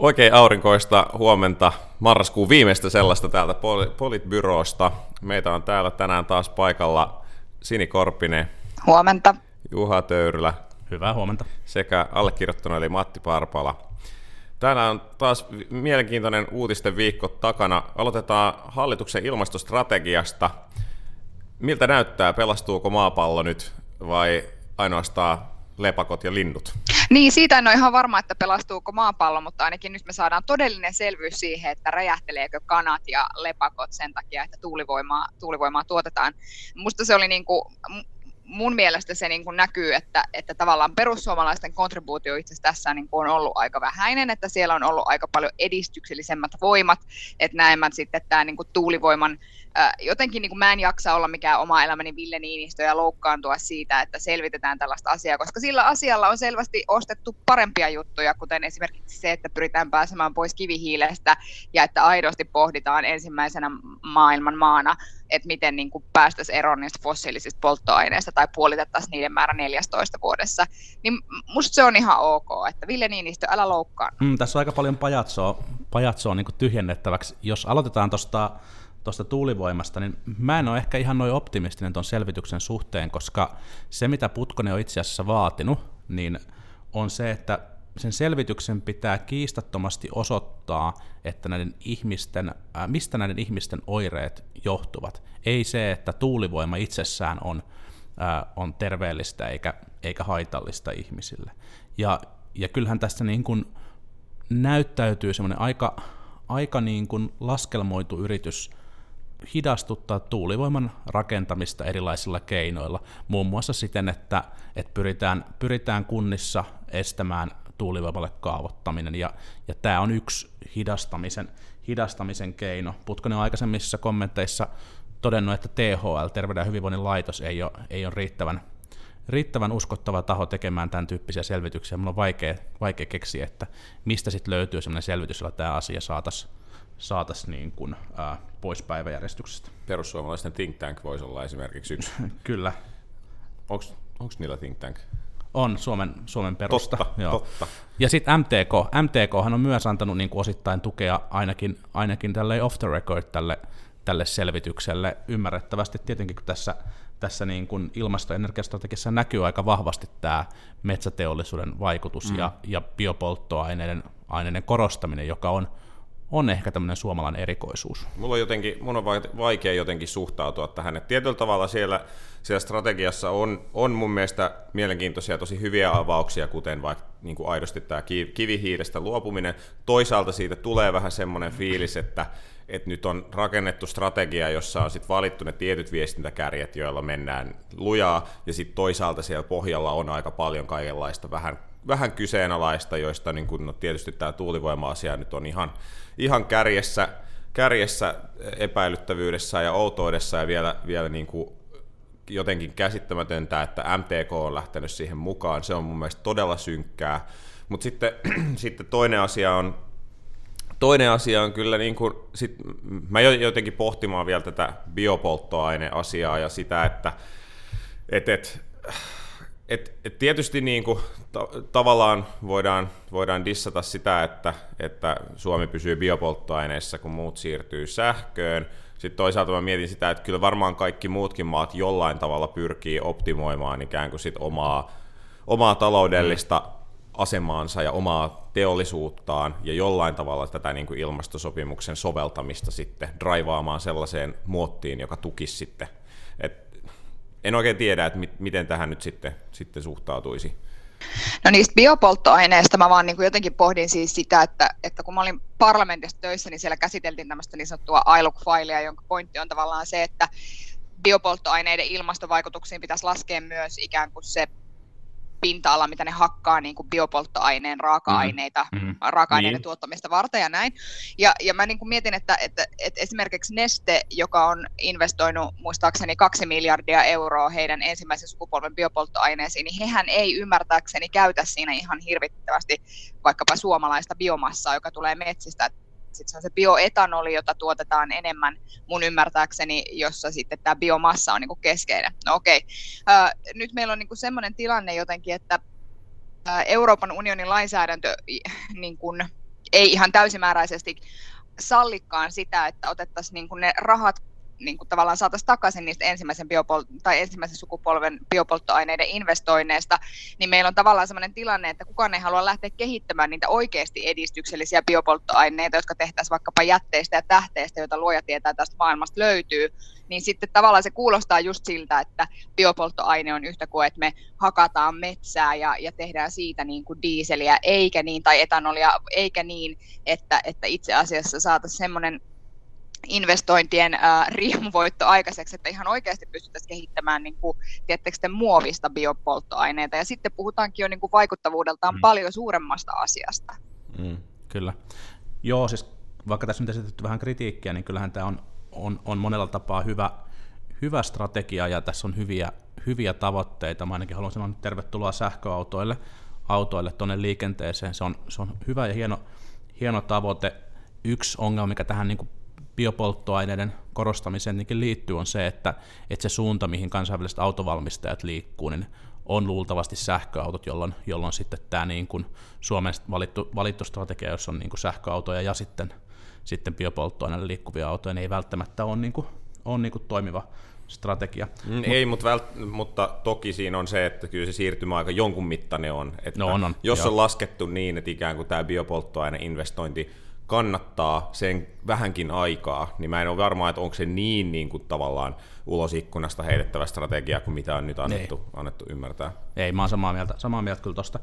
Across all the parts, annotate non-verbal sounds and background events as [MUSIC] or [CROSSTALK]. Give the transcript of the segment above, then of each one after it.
Oikein aurinkoista huomenta, marraskuun viimeistä sellaista täältä Politbyrosta. Meitä on täällä tänään taas paikalla Sini Korpinen. Huomenta. Juha Töyrylä. Hyvää huomenta. Sekä allekirjoittanut eli Matti Parpala. Tänään on taas mielenkiintoinen uutisten viikko takana. Aloitetaan hallituksen ilmastostrategiasta. Miltä näyttää, pelastuuko maapallo nyt vai ainoastaan lepakot ja linnut? Niin, siitä en ole ihan varma, että pelastuuko maapallo, mutta ainakin nyt me saadaan todellinen selvyys siihen, että räjähteleekö kanat ja lepakot sen takia, että tuulivoimaa, tuulivoimaa tuotetaan. Musta se oli niin kuin, mun mielestä se niin kuin näkyy, että, että tavallaan perussuomalaisten kontribuutio itse asiassa tässä niin kuin on ollut aika vähäinen, että siellä on ollut aika paljon edistyksellisemmät voimat, että näemmä sitten tämä niin kuin tuulivoiman jotenkin niin kuin mä en jaksa olla mikään oma elämäni Ville Niinistö ja loukkaantua siitä, että selvitetään tällaista asiaa, koska sillä asialla on selvästi ostettu parempia juttuja, kuten esimerkiksi se, että pyritään pääsemään pois kivihiilestä ja että aidosti pohditaan ensimmäisenä maailman maana, että miten niin kuin päästäisiin eroon niistä fossiilisista polttoaineista tai puolitettaisiin niiden määrä 14 vuodessa. Niin musta se on ihan ok, että Ville Niinistö, älä loukkaan. Mm, tässä on aika paljon pajatsoa, pajatsoa niin tyhjennettäväksi. Jos aloitetaan tuosta tuosta tuulivoimasta, niin mä en ole ehkä ihan noin optimistinen tuon selvityksen suhteen, koska se, mitä Putkonen on itse asiassa vaatinut, niin on se, että sen selvityksen pitää kiistattomasti osoittaa, että näiden ihmisten, äh, mistä näiden ihmisten oireet johtuvat. Ei se, että tuulivoima itsessään on, äh, on terveellistä eikä, eikä haitallista ihmisille. Ja, ja kyllähän tässä niin kuin näyttäytyy semmoinen aika, aika niin kuin laskelmoitu yritys hidastuttaa tuulivoiman rakentamista erilaisilla keinoilla, muun muassa siten, että, että pyritään, pyritään kunnissa estämään tuulivoimalle kaavoittaminen, ja, ja tämä on yksi hidastamisen, hidastamisen keino. Putkonen on aikaisemmissa kommenteissa todennut, että THL, Terveyden ja hyvinvoinnin laitos, ei ole, ei ole riittävän, riittävän uskottava taho tekemään tämän tyyppisiä selvityksiä. Minulla on vaikea, vaikea keksiä, että mistä sitten löytyy sellainen selvitys, jolla tämä asia saataisiin saataisiin niin kuin, ää, pois päiväjärjestyksestä. Perussuomalaisten think tank voisi olla esimerkiksi yksi. [LAUGHS] Kyllä. Onko niillä think tank? On Suomen, Suomen perusta. Totta, joo. totta. Ja sitten MTK. MTK on myös antanut niin kuin osittain tukea ainakin, ainakin tälle off the record tälle, tälle selvitykselle. Ymmärrettävästi tietenkin, kun tässä, tässä niin kuin ilmasto- ja energiastrategiassa näkyy aika vahvasti tämä metsäteollisuuden vaikutus mm. ja, ja biopolttoaineiden aineiden korostaminen, joka on on ehkä tämmöinen suomalainen erikoisuus. Mulla on jotenkin, mun on vaikea jotenkin suhtautua tähän, että tietyllä tavalla siellä, siellä strategiassa on, on mun mielestä mielenkiintoisia tosi hyviä avauksia, kuten vaikka niin kuin aidosti tämä kivihiilestä luopuminen. Toisaalta siitä tulee vähän semmoinen fiilis, että, että nyt on rakennettu strategia, jossa on sit valittu ne tietyt viestintäkärjet, joilla mennään lujaa, ja sitten toisaalta siellä pohjalla on aika paljon kaikenlaista vähän, vähän kyseenalaista, joista niin kun, no tietysti tämä tuulivoima-asia nyt on ihan, ihan kärjessä, kärjessä epäilyttävyydessä ja outoudessa ja vielä, vielä niin kuin jotenkin käsittämätöntä, että MTK on lähtenyt siihen mukaan. Se on mun mielestä todella synkkää. Mutta sitten, [CLEARS THROAT] sitten toinen asia on, toinen asia on kyllä, niin kuin, sit, mä jotenkin pohtimaan vielä tätä biopolttoaineasiaa ja sitä, että et, et, et, et tietysti niin kuin, ta- tavallaan voidaan, voidaan dissata sitä, että, että Suomi pysyy biopolttoaineissa, kun muut siirtyy sähköön. Sitten toisaalta mä mietin sitä, että kyllä varmaan kaikki muutkin maat jollain tavalla pyrkii optimoimaan ikään kuin sit omaa, omaa taloudellista asemaansa ja omaa teollisuuttaan ja jollain tavalla tätä niin kuin ilmastosopimuksen soveltamista sitten draivaamaan sellaiseen muottiin, joka tukisi sitten en oikein tiedä, että mit, miten tähän nyt sitten, sitten suhtautuisi. No niistä biopolttoaineista mä vaan niin kuin jotenkin pohdin siis sitä, että, että kun mä olin parlamentissa töissä, niin siellä käsiteltiin tämmöistä niin sanottua ILUC-failia, jonka pointti on tavallaan se, että biopolttoaineiden ilmastovaikutuksiin pitäisi laskea myös ikään kuin se pinta-ala, mitä ne hakkaa niin kuin biopolttoaineen raaka-aineita, mm, mm, raaka-aineiden niin. tuottamista varten ja näin. Ja, ja mä niin kuin mietin, että, että, että esimerkiksi Neste, joka on investoinut muistaakseni kaksi miljardia euroa heidän ensimmäisen sukupolven biopolttoaineisiin, niin hehän ei ymmärtääkseni käytä siinä ihan hirvittävästi vaikkapa suomalaista biomassaa, joka tulee metsistä sitten se on se bioetanoli, jota tuotetaan enemmän mun ymmärtääkseni, jossa sitten tämä biomassa on niin kuin keskeinen. No okei, okay. nyt meillä on niin kuin semmoinen tilanne jotenkin, että Euroopan unionin lainsäädäntö niin kuin ei ihan täysimääräisesti sallikaan sitä, että otettaisiin niin ne rahat niin kuin tavallaan saataisiin takaisin niistä ensimmäisen, biopol- tai ensimmäisen sukupolven biopolttoaineiden investoinneista, niin meillä on tavallaan sellainen tilanne, että kukaan ei halua lähteä kehittämään niitä oikeasti edistyksellisiä biopolttoaineita, jotka tehtäisiin vaikkapa jätteistä ja tähteistä, joita luoja tietää tästä maailmasta löytyy, niin sitten tavallaan se kuulostaa just siltä, että biopolttoaine on yhtä kuin, että me hakataan metsää ja, ja tehdään siitä niin kuin diiseliä, eikä niin, tai etanolia, eikä niin, että, että itse asiassa saataisiin semmoinen investointien äh, riemuvoitto aikaiseksi, että ihan oikeasti pystyttäisiin kehittämään niin kuin, tiettekö, muovista biopolttoaineita. Ja sitten puhutaankin jo niin kuin vaikuttavuudeltaan mm. paljon suuremmasta asiasta. Mm, kyllä. Joo, siis vaikka tässä nyt esitetty vähän kritiikkiä, niin kyllähän tämä on, on, on monella tapaa hyvä, hyvä strategia ja tässä on hyviä, hyviä tavoitteita. Mä ainakin haluan sanoa nyt tervetuloa sähköautoille autoille tuonne liikenteeseen. Se on, se on hyvä ja hieno, hieno tavoite. Yksi ongelma, mikä tähän niin kuin biopolttoaineiden korostamiseen liittyy, on se, että, että se suunta, mihin kansainväliset autovalmistajat liikkuu, niin on luultavasti sähköautot, jolloin, jolloin sitten tämä niin kuin Suomen valittu, valittu strategia, jossa on niin kuin sähköautoja ja sitten, sitten biopolttoaineille liikkuvia autoja, niin ei välttämättä ole, niin kuin, ole niin kuin toimiva strategia. Mm, ei, mutta, vält- mutta toki siinä on se, että kyllä se siirtymäaika jonkun mittainen on. Että no on, on jos joo. on laskettu niin, että ikään kuin tämä biopolttoaineinvestointi kannattaa sen vähänkin aikaa, niin mä en ole varma, että onko se niin, niin kuin tavallaan ulos ikkunasta heitettävä strategia kuin mitä on nyt annettu, Ei. annettu ymmärtää. Ei, mä oon samaa mieltä, samaa mieltä kyllä tuosta.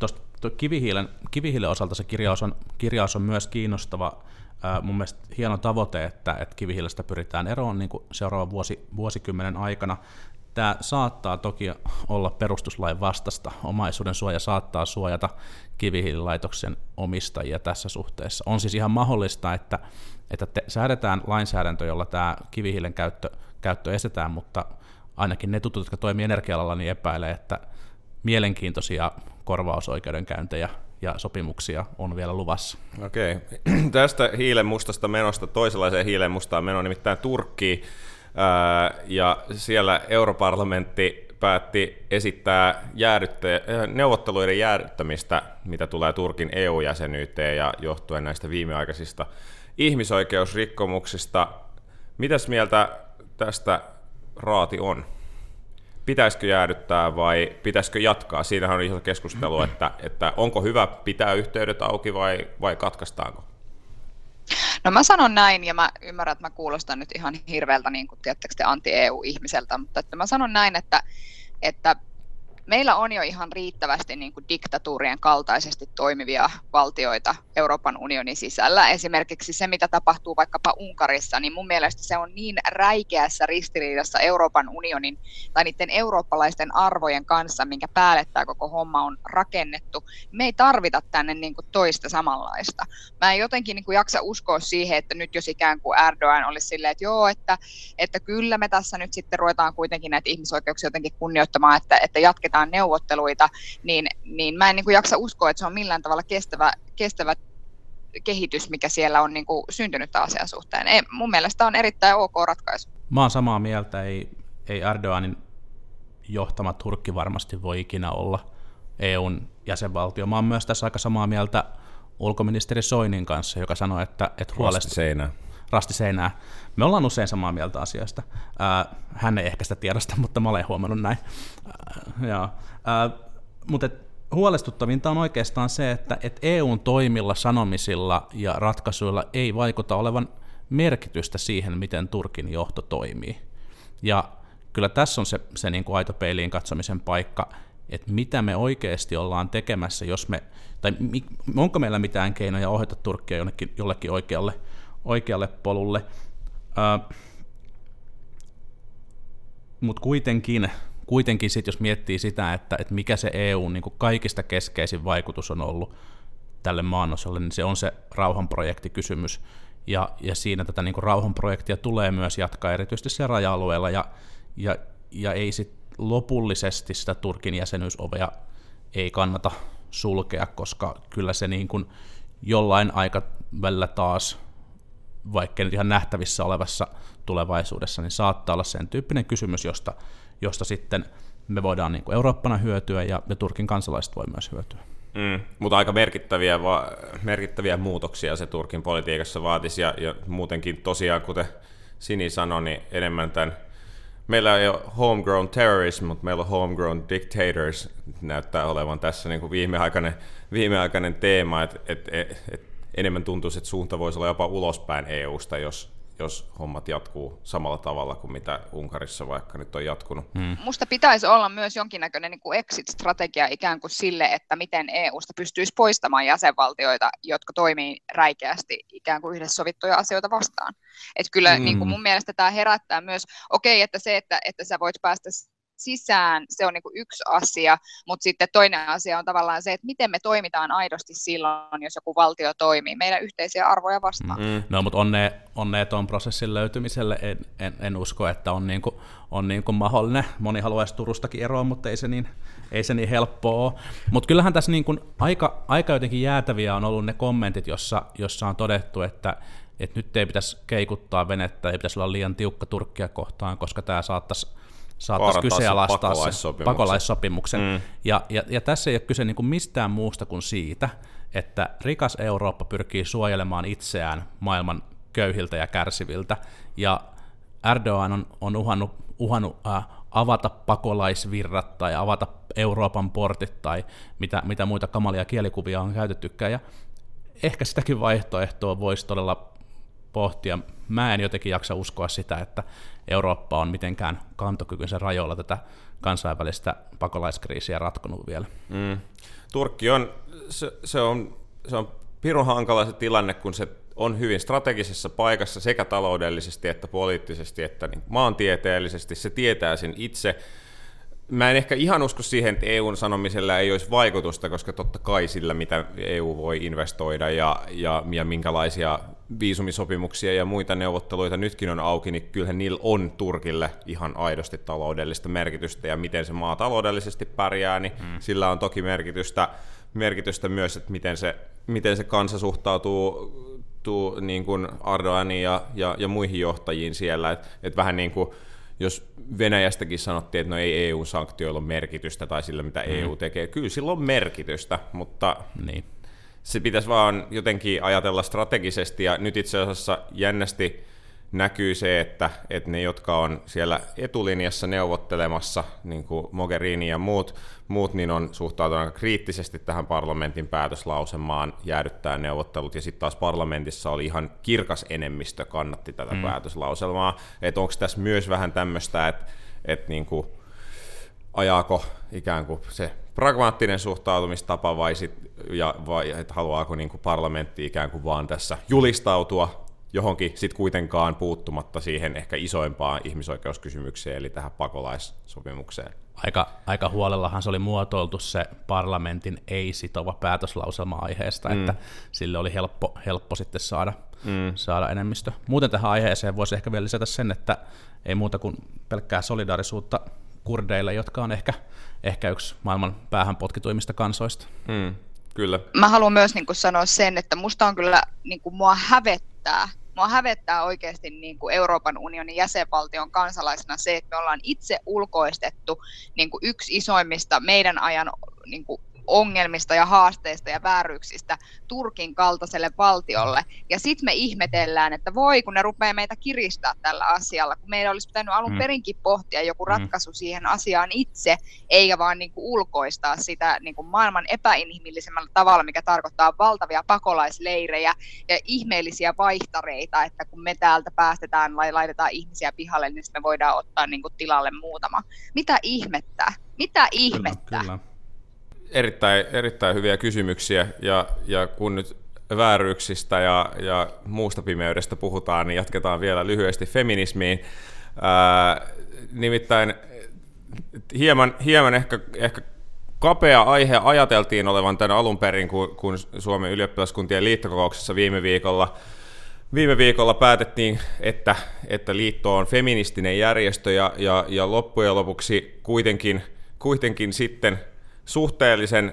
Tosta, kivihiilen, kivihiilen osalta se kirjaus on, kirjaus on myös kiinnostava. Äh, mun mielestä hieno tavoite, että, että kivihiilestä pyritään eroon niin kuin seuraavan vuosi, vuosikymmenen aikana. Tämä saattaa toki olla perustuslain vastasta. Omaisuuden suoja saattaa suojata kivihiililaitoksen omistajia tässä suhteessa. On siis ihan mahdollista, että, että te, säädetään lainsäädäntö, jolla tämä kivihiilen käyttö, käyttö estetään, mutta ainakin ne tutut, jotka toimii energialalla, niin epäilee, että mielenkiintoisia korvausoikeudenkäyntejä ja sopimuksia on vielä luvassa. Okei. [CLEARS THROAT] Tästä hiilen mustasta menosta toisenlaiseen hiilen mustaan menoon, nimittäin Turkkiin ja siellä europarlamentti päätti esittää jäädyttä, neuvotteluiden jäädyttämistä, mitä tulee Turkin EU-jäsenyyteen ja johtuen näistä viimeaikaisista ihmisoikeusrikkomuksista. Mitäs mieltä tästä Raati on? Pitäisikö jäädyttää vai pitäisikö jatkaa? Siinähän on iso keskustelu, että, että onko hyvä pitää yhteydet auki vai, vai katkaistaanko? No mä sanon näin, ja mä ymmärrän, että mä kuulostan nyt ihan hirveältä niin kuin, anti-EU-ihmiseltä, mutta että mä sanon näin, että, että meillä on jo ihan riittävästi niin kuin diktatuurien kaltaisesti toimivia valtioita Euroopan unionin sisällä. Esimerkiksi se, mitä tapahtuu vaikkapa Unkarissa, niin mun mielestä se on niin räikeässä ristiriidassa Euroopan unionin tai niiden eurooppalaisten arvojen kanssa, minkä päälle tämä koko homma on rakennettu. Me ei tarvita tänne niin kuin toista samanlaista. Mä en jotenkin niin kuin jaksa uskoa siihen, että nyt jos ikään kuin Erdogan olisi silleen, että joo, että, että kyllä me tässä nyt sitten ruvetaan kuitenkin näitä ihmisoikeuksia jotenkin kunnioittamaan, että, että jatketaan jatketaan neuvotteluita, niin, niin mä en niin kuin jaksa uskoa, että se on millään tavalla kestävä, kestävä kehitys, mikä siellä on niin kuin syntynyt asian suhteen. Ei, mun mielestä on erittäin ok ratkaisu. Mä oon samaa mieltä, ei, ei Erdoganin johtama Turkki varmasti voi ikinä olla EUn jäsenvaltio. Mä oon myös tässä aika samaa mieltä ulkoministeri Soinin kanssa, joka sanoi, että, että huolesta... seinää. Rasti seinää. Me ollaan usein samaa mieltä asiasta. hän ei ehkä sitä tiedosta, mutta mä olen huomannut näin. Joo. mutta huolestuttavinta on oikeastaan se, että et EUn toimilla, sanomisilla ja ratkaisuilla ei vaikuta olevan merkitystä siihen, miten Turkin johto toimii. Ja kyllä tässä on se, se niin kuin aito peiliin katsomisen paikka, että mitä me oikeasti ollaan tekemässä, jos me, tai onko meillä mitään keinoja ohjata Turkkia jollekin, jollekin oikealle, oikealle polulle. Uh, Mutta kuitenkin kuitenkin sit, jos miettii sitä, että, että mikä se EU niin kaikista keskeisin vaikutus on ollut tälle maanosalle, niin se on se rauhanprojektikysymys. Ja, ja siinä tätä niin rauhanprojektia tulee myös jatkaa erityisesti siellä raja-alueella, ja, ja, ja ei sit lopullisesti sitä Turkin jäsenyysovea ei kannata sulkea, koska kyllä se niin kuin jollain aikavälillä taas, vaikka nyt ihan nähtävissä olevassa tulevaisuudessa, niin saattaa olla sen tyyppinen kysymys, josta josta sitten me voidaan niin kuin Eurooppana hyötyä ja, ja Turkin kansalaiset voi myös hyötyä. Mm, mutta aika merkittäviä, va- merkittäviä muutoksia se Turkin politiikassa vaatisi, ja, ja muutenkin tosiaan, kuten Sini sanoi, niin enemmän tämän meillä ei ole homegrown terrorism, mutta meillä on homegrown dictators, näyttää olevan tässä niin kuin viimeaikainen, viimeaikainen teema, että et, et, et enemmän tuntuisi, että suunta voisi olla jopa ulospäin EUsta, jos, jos hommat jatkuu samalla tavalla kuin mitä Unkarissa vaikka nyt on jatkunut. Hmm. Musta pitäisi olla myös jonkinnäköinen niin kuin exit-strategia ikään kuin sille, että miten EUsta pystyisi poistamaan jäsenvaltioita, jotka toimii räikeästi ikään kuin yhdessä sovittuja asioita vastaan. Että kyllä hmm. niin kuin mun mielestä tämä herättää myös, okei, okay, että se, että, että sä voit päästä sisään, se on niin yksi asia, mutta sitten toinen asia on tavallaan se, että miten me toimitaan aidosti silloin, jos joku valtio toimii meidän yhteisiä arvoja vastaan. Mm. No, mutta onnea, onnea tuon prosessin löytymiselle en, en, en usko, että on, niin kuin, on niin mahdollinen. Moni haluaisi Turustakin eroa, mutta ei se niin, ei se niin helppoa ole. Mutta kyllähän tässä niin aika, aika jotenkin jäätäviä on ollut ne kommentit, jossa, jossa on todettu, että että nyt ei pitäisi keikuttaa venettä, ei pitäisi olla liian tiukka Turkkia kohtaan, koska tämä saattaisi saattaisi kyseenalaistaa pakolaissopimuksen. pakolaissopimuksen. Mm. Ja, ja, ja tässä ei ole kyse niin kuin mistään muusta kuin siitä, että rikas Eurooppa pyrkii suojelemaan itseään maailman köyhiltä ja kärsiviltä, ja Erdogan on, on uhannut, uhannut äh, avata pakolaisvirrat tai avata Euroopan portit tai mitä, mitä muita kamalia kielikuvia on käytettykään, ja ehkä sitäkin vaihtoehtoa voisi todella pohtia. Mä en jotenkin jaksa uskoa sitä, että Eurooppa on mitenkään kantokykynsä rajoilla tätä kansainvälistä pakolaiskriisiä ratkonut vielä. Mm. Turkki on, se, se on, se on pirun hankala se tilanne, kun se on hyvin strategisessa paikassa sekä taloudellisesti että poliittisesti että niin maantieteellisesti. Se tietää sen itse Mä en ehkä ihan usko siihen, että EUn sanomisella ei olisi vaikutusta, koska totta kai sillä, mitä EU voi investoida ja, ja, ja minkälaisia viisumisopimuksia ja muita neuvotteluita nytkin on auki, niin kyllähän niillä on Turkille ihan aidosti taloudellista merkitystä ja miten se maa taloudellisesti pärjää, niin hmm. sillä on toki merkitystä, merkitystä myös, että miten se, miten se kansa suhtautuu tuu, niin kuin Ardoaniin ja, ja, ja muihin johtajiin siellä, että et vähän niin kuin jos Venäjästäkin sanottiin, että no ei EU-sanktioilla ole merkitystä tai sillä, mitä mm. EU tekee, kyllä sillä on merkitystä, mutta niin. Se pitäisi vaan jotenkin ajatella strategisesti, ja nyt itse asiassa jännästi näkyy se, että, että ne, jotka on siellä etulinjassa neuvottelemassa, niin kuin Mogherini ja muut, muut niin on suhtautunut aika kriittisesti tähän parlamentin päätöslausemaan jäädyttää neuvottelut, ja sitten taas parlamentissa oli ihan kirkas enemmistö kannatti tätä mm. päätöslauselmaa, että onko tässä myös vähän tämmöistä, että, että niin kuin, ajaako ikään kuin se pragmaattinen suhtautumistapa vai, sit, ja, vai että haluaako niin kuin parlamentti ikään kuin vaan tässä julistautua johonkin sit kuitenkaan puuttumatta siihen ehkä isoimpaan ihmisoikeuskysymykseen, eli tähän pakolaissopimukseen. Aika, aika huolellahan se oli muotoiltu se parlamentin ei-sitova päätöslauselma aiheesta, mm. että sille oli helppo, helppo sitten saada, mm. saada enemmistö. Muuten tähän aiheeseen voisi ehkä vielä lisätä sen, että ei muuta kuin pelkkää solidaarisuutta kurdeille, jotka on ehkä, ehkä yksi maailman päähän potkituimmista kansoista. Mm, kyllä. Mä haluan myös niin kuin sanoa sen, että musta on kyllä, niin kuin mua hävettää, mua hävettää oikeasti niin kuin Euroopan unionin jäsenvaltion kansalaisena se, että me ollaan itse ulkoistettu niin kuin yksi isoimmista meidän ajan niin kuin ongelmista ja haasteista ja vääryyksistä Turkin kaltaiselle valtiolle. Ja sitten me ihmetellään, että voi, kun ne rupeaa meitä kiristää tällä asialla, kun meidän olisi pitänyt alun mm. perinkin pohtia joku mm. ratkaisu mm. siihen asiaan itse, eikä vaan niin kuin ulkoistaa sitä niin kuin maailman epäinhimillisemmällä tavalla, mikä tarkoittaa valtavia pakolaisleirejä ja ihmeellisiä vaihtareita, että kun me täältä päästetään, laitetaan ihmisiä pihalle, niin me voidaan ottaa niin kuin tilalle muutama. Mitä ihmettä? Mitä ihmettä? Kyllä, kyllä erittäin, erittäin hyviä kysymyksiä, ja, ja kun nyt vääryyksistä ja, ja muusta pimeydestä puhutaan, niin jatketaan vielä lyhyesti feminismiin. Ää, nimittäin hieman, hieman ehkä, ehkä kapea aihe ajateltiin olevan tänä alun perin, kun, kun Suomen ylioppilaskuntien liittokokouksessa viime viikolla Viime viikolla päätettiin, että, että liitto on feministinen järjestö ja, ja, ja loppujen lopuksi kuitenkin, kuitenkin sitten suhteellisen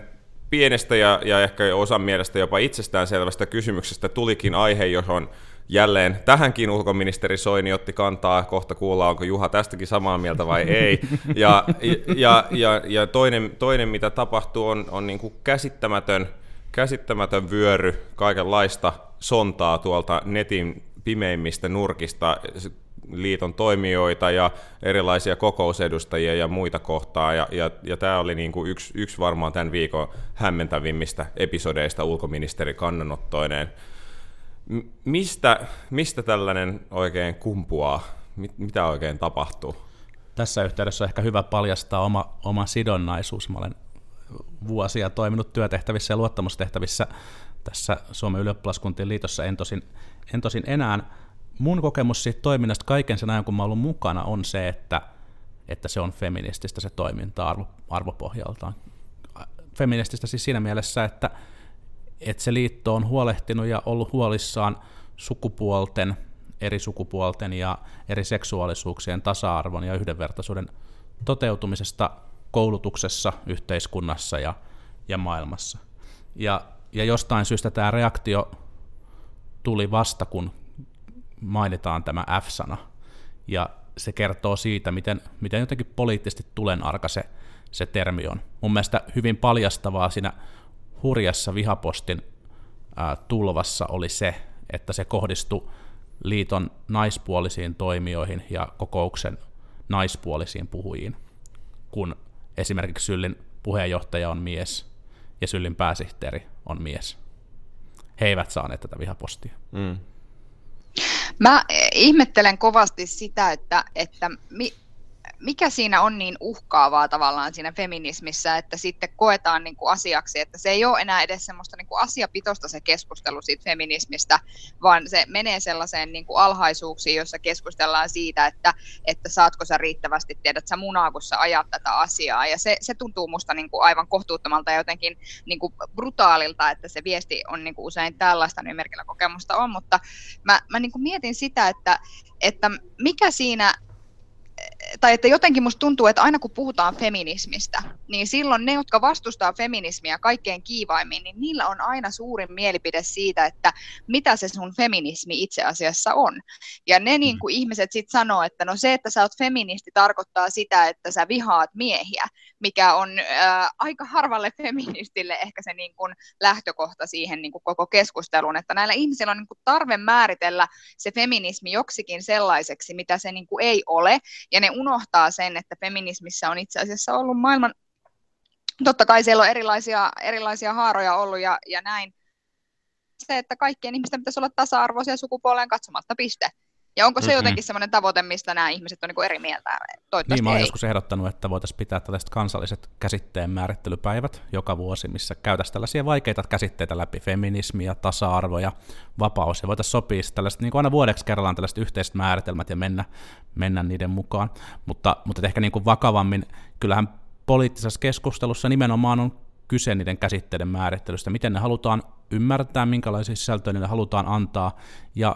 pienestä ja, ja ehkä osan mielestä jopa itsestäänselvästä kysymyksestä tulikin aihe, johon jälleen tähänkin ulkoministeri Soini otti kantaa, kohta kuulla, onko Juha tästäkin samaa mieltä vai ei. Ja, ja, ja, ja toinen, toinen, mitä tapahtuu, on, on niin kuin käsittämätön, käsittämätön vyöry kaikenlaista sontaa tuolta netin pimeimmistä nurkista liiton toimijoita ja erilaisia kokousedustajia ja muita kohtaa. Ja, ja, ja tämä oli niin kuin yksi, yksi varmaan tämän viikon hämmentävimmistä episodeista ulkoministeri kannanottoineen. Mistä, mistä tällainen oikein kumpuaa? Mitä oikein tapahtuu? Tässä yhteydessä on ehkä hyvä paljastaa oma, oma sidonnaisuus. Mä olen vuosia toiminut työtehtävissä ja luottamustehtävissä tässä Suomen ylioppilaskuntien liitossa, en tosin, en tosin enää. Mun kokemus siitä toiminnasta kaiken sen ajan, kun mä ollut mukana, on se, että, että se on feminististä se toiminta arvo, arvopohjaltaan. Feminististä siis siinä mielessä, että, että se liitto on huolehtinut ja ollut huolissaan sukupuolten, eri sukupuolten ja eri seksuaalisuuksien tasa-arvon ja yhdenvertaisuuden toteutumisesta koulutuksessa, yhteiskunnassa ja, ja maailmassa. Ja, ja jostain syystä tämä reaktio tuli vasta, kun mainitaan tämä F-sana. Ja se kertoo siitä, miten, miten jotenkin poliittisesti tulenarka se, se termi on. Mun mielestä hyvin paljastavaa siinä hurjassa vihapostin ää, tulvassa oli se, että se kohdistui liiton naispuolisiin toimijoihin ja kokouksen naispuolisiin puhujiin, kun esimerkiksi Syllin puheenjohtaja on mies ja Syllin pääsihteeri on mies. He eivät saaneet tätä vihapostia. Mm. Mä ihmettelen kovasti sitä, että, että mi, mikä siinä on niin uhkaavaa tavallaan siinä feminismissä, että sitten koetaan niin kuin asiaksi, että se ei ole enää edes semmoista niin kuin asiapitoista se keskustelu siitä feminismistä, vaan se menee sellaiseen niin kuin alhaisuuksiin, jossa keskustellaan siitä, että, että saatko sä riittävästi, tiedät sä munaa, kun sä ajat tätä asiaa. Ja se, se tuntuu musta niin kuin aivan kohtuuttomalta ja jotenkin niin kuin brutaalilta, että se viesti on niin kuin usein tällaista, niin merkillä kokemusta on, mutta mä, mä niin kuin mietin sitä, että, että mikä siinä tai että jotenkin musta tuntuu, että aina kun puhutaan feminismistä, niin silloin ne, jotka vastustaa feminismiä kaikkein kiivaimmin, niin niillä on aina suurin mielipide siitä, että mitä se sun feminismi itse asiassa on. Ja ne niin kuin ihmiset sitten sanoo, että no se, että sä oot feministi, tarkoittaa sitä, että sä vihaat miehiä, mikä on äh, aika harvalle [LAUGHS] feministille ehkä se niin kuin lähtökohta siihen niin kuin koko keskusteluun, että näillä ihmisillä on niin kuin tarve määritellä se feminismi joksikin sellaiseksi, mitä se niin kuin ei ole, ja ne unohtaa sen, että feminismissä on itse asiassa ollut maailman, totta kai siellä on erilaisia, erilaisia haaroja ollut ja, ja näin, se, että kaikkien ihmisten pitäisi olla tasa-arvoisia sukupuoleen katsomatta, piste. Ja onko se mm-hmm. jotenkin semmoinen tavoite, mistä nämä ihmiset on niin eri mieltä? Toivottavasti niin, mä olen ei. joskus ehdottanut, että voitaisiin pitää tällaiset kansalliset käsitteen määrittelypäivät joka vuosi, missä käytäisiin tällaisia vaikeita käsitteitä läpi, feminismiä, tasa-arvo ja vapaus, ja voitaisiin sopia tällaiset, niin kuin aina vuodeksi kerrallaan tällaiset yhteiset määritelmät ja mennä, mennä niiden mukaan. Mutta, mutta ehkä niin kuin vakavammin, kyllähän poliittisessa keskustelussa nimenomaan on kyse niiden käsitteiden määrittelystä, miten ne halutaan ymmärtää, minkälaisia sisältöjä ne halutaan antaa, ja,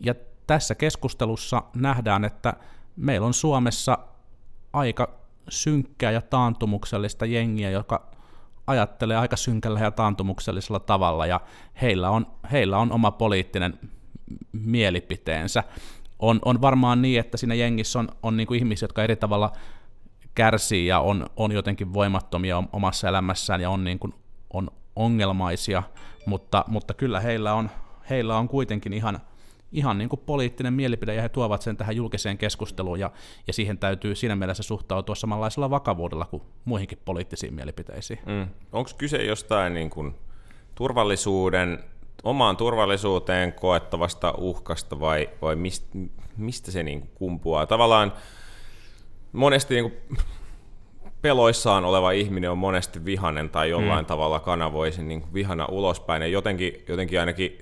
ja tässä keskustelussa nähdään, että meillä on Suomessa aika synkkää ja taantumuksellista jengiä, joka ajattelee aika synkällä ja taantumuksellisella tavalla, ja heillä on, heillä on oma poliittinen mielipiteensä. On, on varmaan niin, että siinä jengissä on, on niin kuin ihmisiä, jotka eri tavalla kärsii ja on, on jotenkin voimattomia omassa elämässään ja on, niin kuin, on ongelmaisia, mutta, mutta kyllä heillä on, heillä on kuitenkin ihan ihan niin kuin poliittinen mielipide, ja he tuovat sen tähän julkiseen keskusteluun, ja, ja siihen täytyy siinä mielessä suhtautua samanlaisella vakavuudella kuin muihinkin poliittisiin mielipiteisiin. Mm. Onko kyse jostain niin kuin turvallisuuden, omaan turvallisuuteen koettavasta uhkasta, vai, vai mist, mistä se niin kuin kumpuaa? Tavallaan monesti niin kuin peloissaan oleva ihminen on monesti vihanen tai jollain mm. tavalla kanavoisin niin vihana ulospäin, ja jotenkin, jotenkin ainakin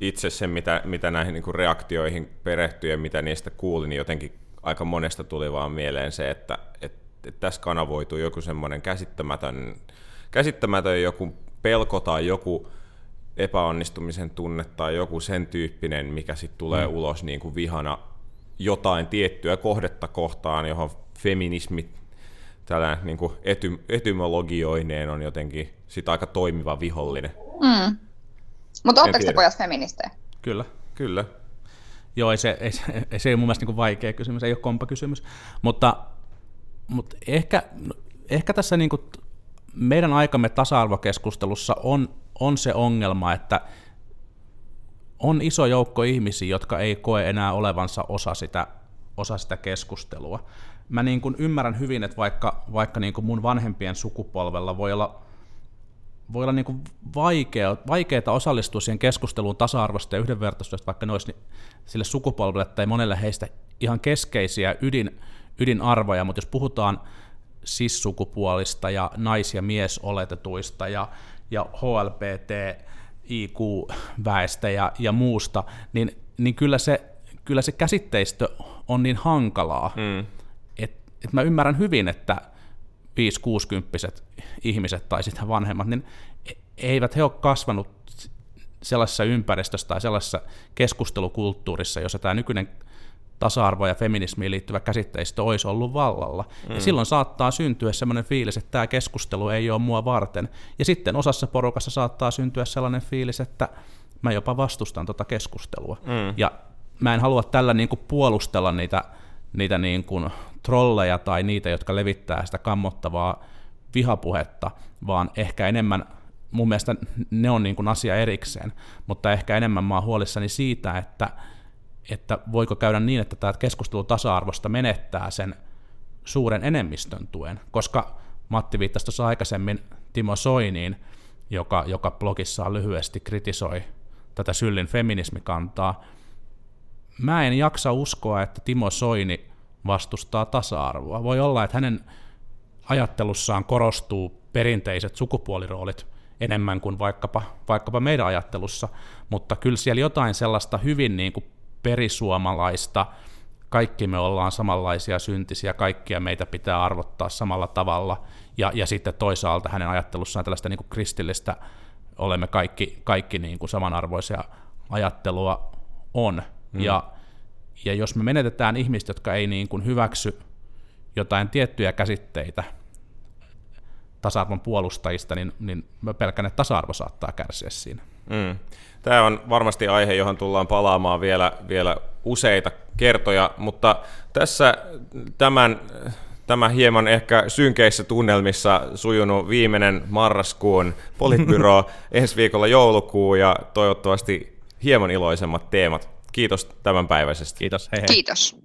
itse se, mitä, mitä näihin niin kuin reaktioihin perehtyi ja mitä niistä kuulin, niin jotenkin aika monesta tuli vaan mieleen se, että, että, että tässä kanavoituu joku semmoinen käsittämätön, käsittämätön joku pelko tai joku epäonnistumisen tunne tai joku sen tyyppinen, mikä sitten tulee mm. ulos niin kuin vihana jotain tiettyä kohdetta kohtaan, johon feminismi tällainen niin kuin ety, etymologioineen on jotenkin sit aika toimiva vihollinen. Mm. Mutta oletteko te pojat feministejä? Kyllä. Kyllä. Joo, ei se, ei, se, ei, se ei ole mun mielestä niin vaikea kysymys, ei ole kompa kysymys, mutta, mutta ehkä, ehkä tässä niin kuin meidän aikamme tasa-arvokeskustelussa on, on se ongelma, että on iso joukko ihmisiä, jotka ei koe enää olevansa osa sitä, osa sitä keskustelua. Mä niin kuin ymmärrän hyvin, että vaikka, vaikka niin kuin mun vanhempien sukupolvella voi olla, voi olla niin vaikea, vaikeaa osallistua siihen keskusteluun tasa-arvosta ja yhdenvertaisuudesta, vaikka ne olisi sille sukupolvelle tai monelle heistä ihan keskeisiä ydin, ydinarvoja, mutta jos puhutaan cis-sukupuolista ja nais- ja miesoletetuista ja, ja HLPT, IQ-väestä ja, ja muusta, niin, niin kyllä, se, kyllä se käsitteistö on niin hankalaa, mm. että et mä ymmärrän hyvin, että 5-60 ihmiset tai sitä vanhemmat, niin eivät he ole kasvanut sellaisessa ympäristössä tai sellaisessa keskustelukulttuurissa, jossa tämä nykyinen tasa-arvo ja feminismiin liittyvä käsitteistö olisi ollut vallalla. Mm. Ja silloin saattaa syntyä sellainen fiilis, että tämä keskustelu ei ole mua varten. Ja sitten osassa porukassa saattaa syntyä sellainen fiilis, että mä jopa vastustan tuota keskustelua. Mm. Ja mä en halua tällä niin kuin puolustella niitä, niitä niin kuin trolleja tai niitä, jotka levittää sitä kammottavaa vihapuhetta, vaan ehkä enemmän, mun mielestä ne on niin kuin asia erikseen, mutta ehkä enemmän mä oon huolissani siitä, että että voiko käydä niin, että tämä keskustelu tasa-arvosta menettää sen suuren enemmistön tuen, koska Matti viittasi tuossa aikaisemmin Timo Soiniin, joka, joka blogissaan lyhyesti kritisoi tätä Syllin feminismikantaa. Mä en jaksa uskoa, että Timo Soini vastustaa tasa-arvoa. Voi olla, että hänen ajattelussaan korostuu perinteiset sukupuoliroolit enemmän kuin vaikkapa, vaikkapa meidän ajattelussa, mutta kyllä siellä jotain sellaista hyvin niin kuin perisuomalaista, kaikki me ollaan samanlaisia syntisiä, kaikkia meitä pitää arvottaa samalla tavalla, ja, ja sitten toisaalta hänen ajattelussaan tällaista niin kuin kristillistä, olemme kaikki, kaikki niin kuin samanarvoisia ajattelua on, mm. ja, ja jos me menetetään ihmiset, jotka ei niin kuin hyväksy jotain tiettyjä käsitteitä tasa-arvon puolustajista, niin, niin mä pelkään, että tasa-arvo saattaa kärsiä siinä. Mm. Tämä on varmasti aihe, johon tullaan palaamaan vielä, vielä useita kertoja, mutta tässä tämän, tämä hieman ehkä synkeissä tunnelmissa sujunut viimeinen marraskuun politbyro, [LAUGHS] ensi viikolla joulukuu ja toivottavasti hieman iloisemmat teemat. Kiitos tämänpäiväisestä. Kiitos. Hei hei. Kiitos.